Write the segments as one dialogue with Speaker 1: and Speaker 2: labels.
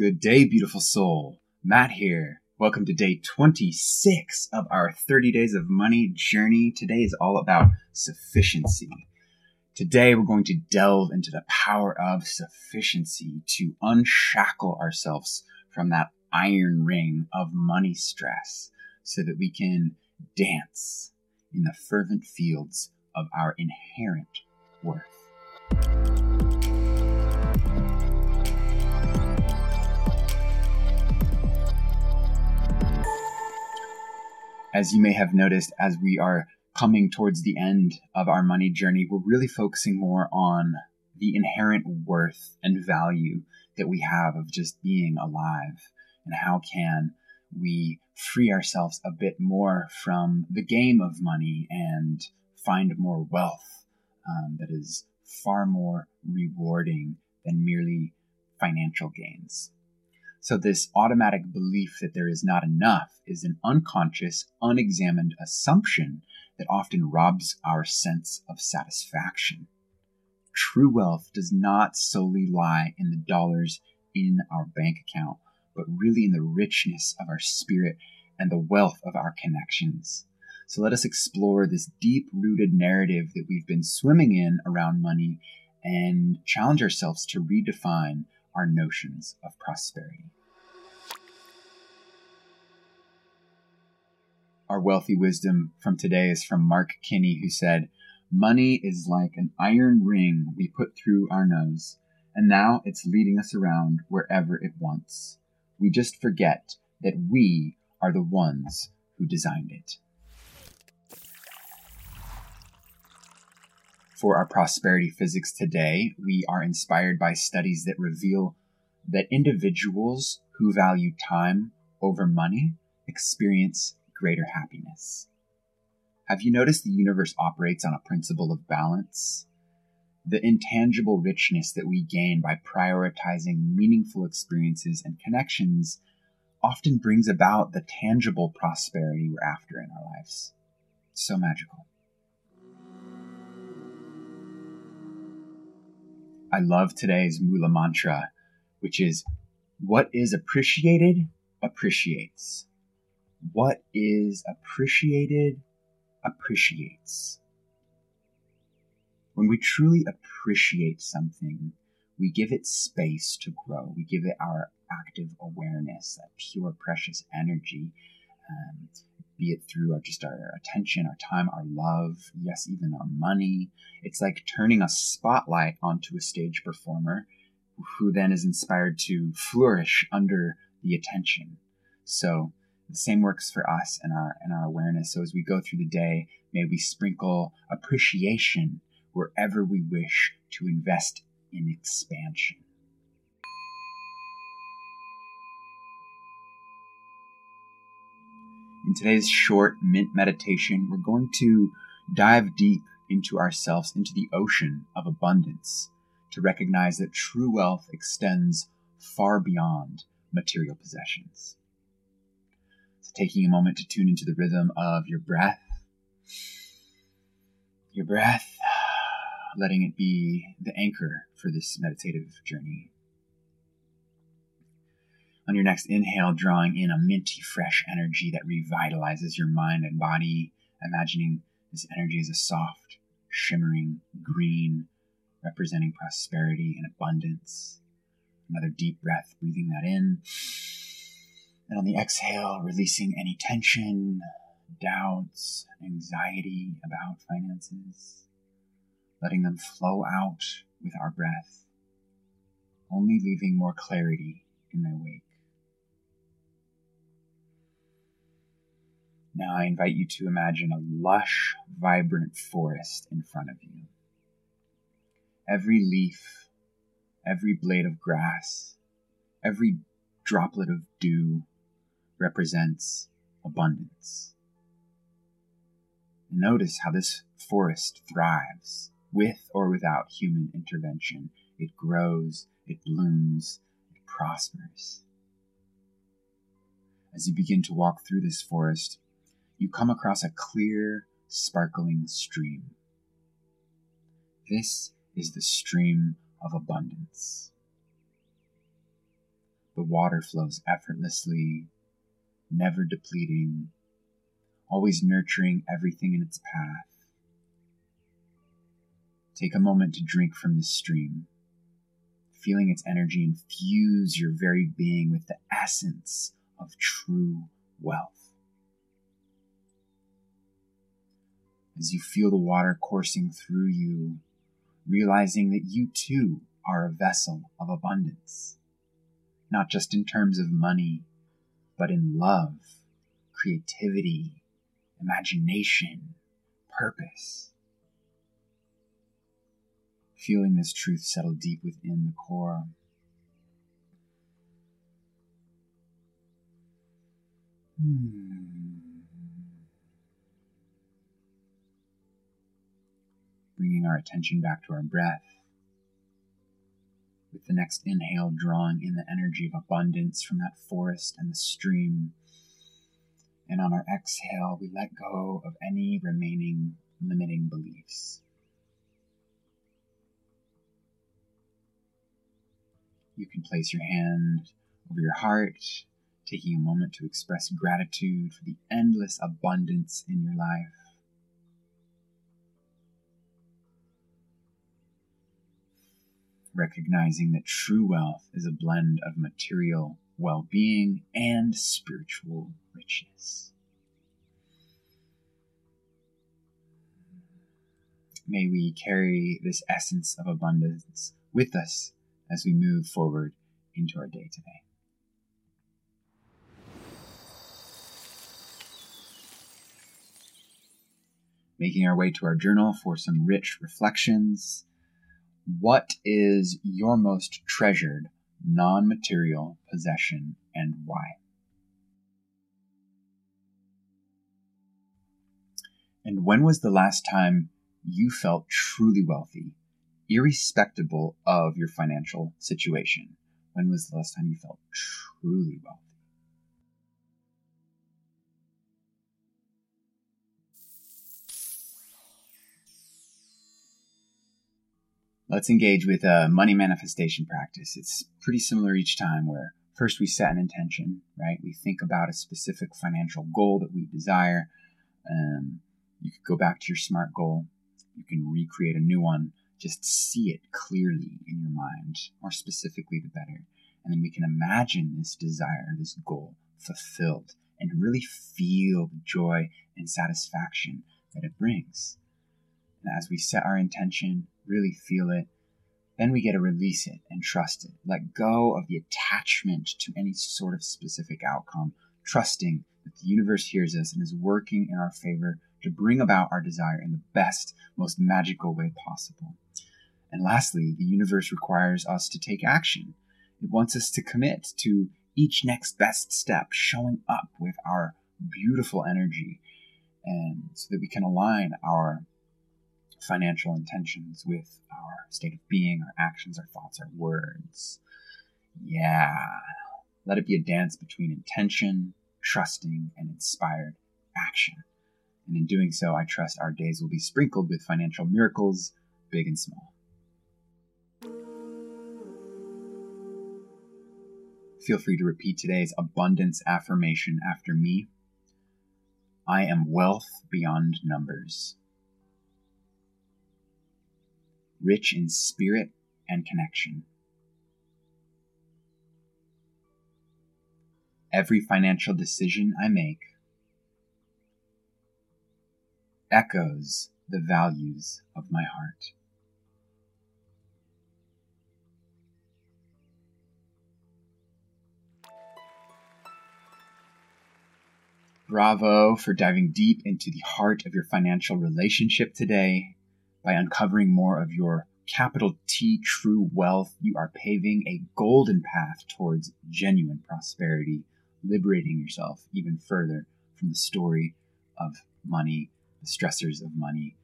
Speaker 1: Good day, beautiful soul. Matt here. Welcome to day 26 of our 30 days of money journey. Today is all about sufficiency. Today we're going to delve into the power of sufficiency to unshackle ourselves from that iron ring of money stress so that we can dance in the fervent fields of our inherent worth. As you may have noticed, as we are coming towards the end of our money journey, we're really focusing more on the inherent worth and value that we have of just being alive and how can we free ourselves a bit more from the game of money and find more wealth um, that is far more rewarding than merely financial gains. So, this automatic belief that there is not enough is an unconscious, unexamined assumption that often robs our sense of satisfaction. True wealth does not solely lie in the dollars in our bank account, but really in the richness of our spirit and the wealth of our connections. So let us explore this deep rooted narrative that we've been swimming in around money and challenge ourselves to redefine our notions of prosperity. Our wealthy wisdom from today is from Mark Kinney, who said, Money is like an iron ring we put through our nose, and now it's leading us around wherever it wants. We just forget that we are the ones who designed it. For our prosperity physics today, we are inspired by studies that reveal that individuals who value time over money experience greater happiness. Have you noticed the universe operates on a principle of balance? The intangible richness that we gain by prioritizing meaningful experiences and connections often brings about the tangible prosperity we're after in our lives. so magical. I love today's Moola mantra, which is what is appreciated appreciates. What is appreciated appreciates. When we truly appreciate something, we give it space to grow. We give it our active awareness, that pure, precious energy. Um, be it through our, just our attention, our time, our love, yes, even our money. It's like turning a spotlight onto a stage performer who then is inspired to flourish under the attention. So the same works for us and our and our awareness. So as we go through the day, may we sprinkle appreciation wherever we wish to invest in expansion. In today's short mint meditation, we're going to dive deep into ourselves, into the ocean of abundance, to recognize that true wealth extends far beyond material possessions. So, taking a moment to tune into the rhythm of your breath, your breath, letting it be the anchor for this meditative journey. On your next inhale, drawing in a minty, fresh energy that revitalizes your mind and body, imagining this energy as a soft, shimmering green, representing prosperity and abundance. Another deep breath, breathing that in. And on the exhale, releasing any tension, doubts, anxiety about finances, letting them flow out with our breath, only leaving more clarity in their wake. Now I invite you to imagine a lush, vibrant forest in front of you. Every leaf, every blade of grass, every droplet of dew represents abundance. Notice how this forest thrives with or without human intervention. It grows, it blooms, it prospers. As you begin to walk through this forest, you come across a clear, sparkling stream. This is the stream of abundance. the water flows effortlessly, never depleting, always nurturing everything in its path. Take a moment to drink from this stream, feeling its energy infuse your very being with the essence of true wealth. As you feel the water coursing through you, realizing that you too are a vessel of abundance, not just in terms of money, but in love, creativity, imagination, purpose feeling this truth settle deep within the core. Hmm. Bringing our attention back to our breath. With the next inhale, drawing in the energy of abundance from that forest and the stream. And on our exhale, we let go of any remaining limiting beliefs. You can place your hand over your heart, taking a moment to express gratitude for the endless abundance in your life. Recognizing that true wealth is a blend of material well being and spiritual richness. May we carry this essence of abundance with us as we move forward into our day today. Making our way to our journal for some rich reflections. What is your most treasured non material possession and why? And when was the last time you felt truly wealthy irrespective of your financial situation. When was the last time you felt truly wealthy? Let's engage with a money manifestation practice. It's pretty similar each time where first we set an intention, right? We think about a specific financial goal that we desire. Um, you could go back to your SMART goal. You can recreate a new one just see it clearly in your mind, more specifically, the better. And then we can imagine this desire, this goal fulfilled, and really feel the joy and satisfaction that it brings. And as we set our intention, really feel it, then we get to release it and trust it. Let go of the attachment to any sort of specific outcome, trusting that the universe hears us and is working in our favor to bring about our desire in the best, most magical way possible. And lastly, the universe requires us to take action. It wants us to commit to each next best step, showing up with our beautiful energy, and so that we can align our financial intentions with our state of being, our actions, our thoughts, our words. Yeah. Let it be a dance between intention, trusting, and inspired action. And in doing so, I trust our days will be sprinkled with financial miracles, big and small. Feel free to repeat today's abundance affirmation after me. I am wealth beyond numbers, rich in spirit and connection. Every financial decision I make echoes the values of my heart. Bravo for diving deep into the heart of your financial relationship today. By uncovering more of your capital T true wealth, you are paving a golden path towards genuine prosperity, liberating yourself even further from the story of money, the stressors of money.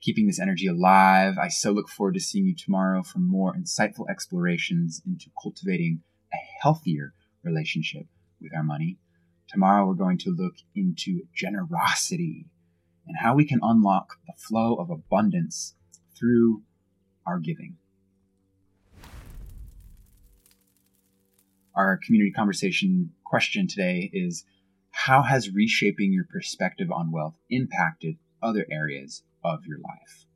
Speaker 1: Keeping this energy alive, I so look forward to seeing you tomorrow for more insightful explorations into cultivating a healthier relationship with our money. Tomorrow, we're going to look into generosity and how we can unlock the flow of abundance through our giving. Our community conversation question today is How has reshaping your perspective on wealth impacted other areas of your life?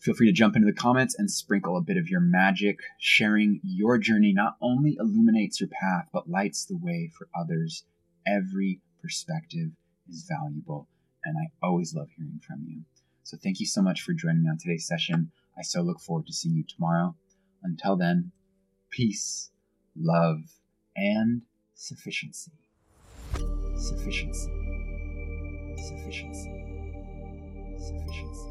Speaker 1: Feel free to jump into the comments and sprinkle a bit of your magic. Sharing your journey not only illuminates your path, but lights the way for others. Every perspective is valuable, and I always love hearing from you. So thank you so much for joining me on today's session. I so look forward to seeing you tomorrow. Until then, peace, love, and sufficiency. Sufficiency. Sufficiency. Sufficiency.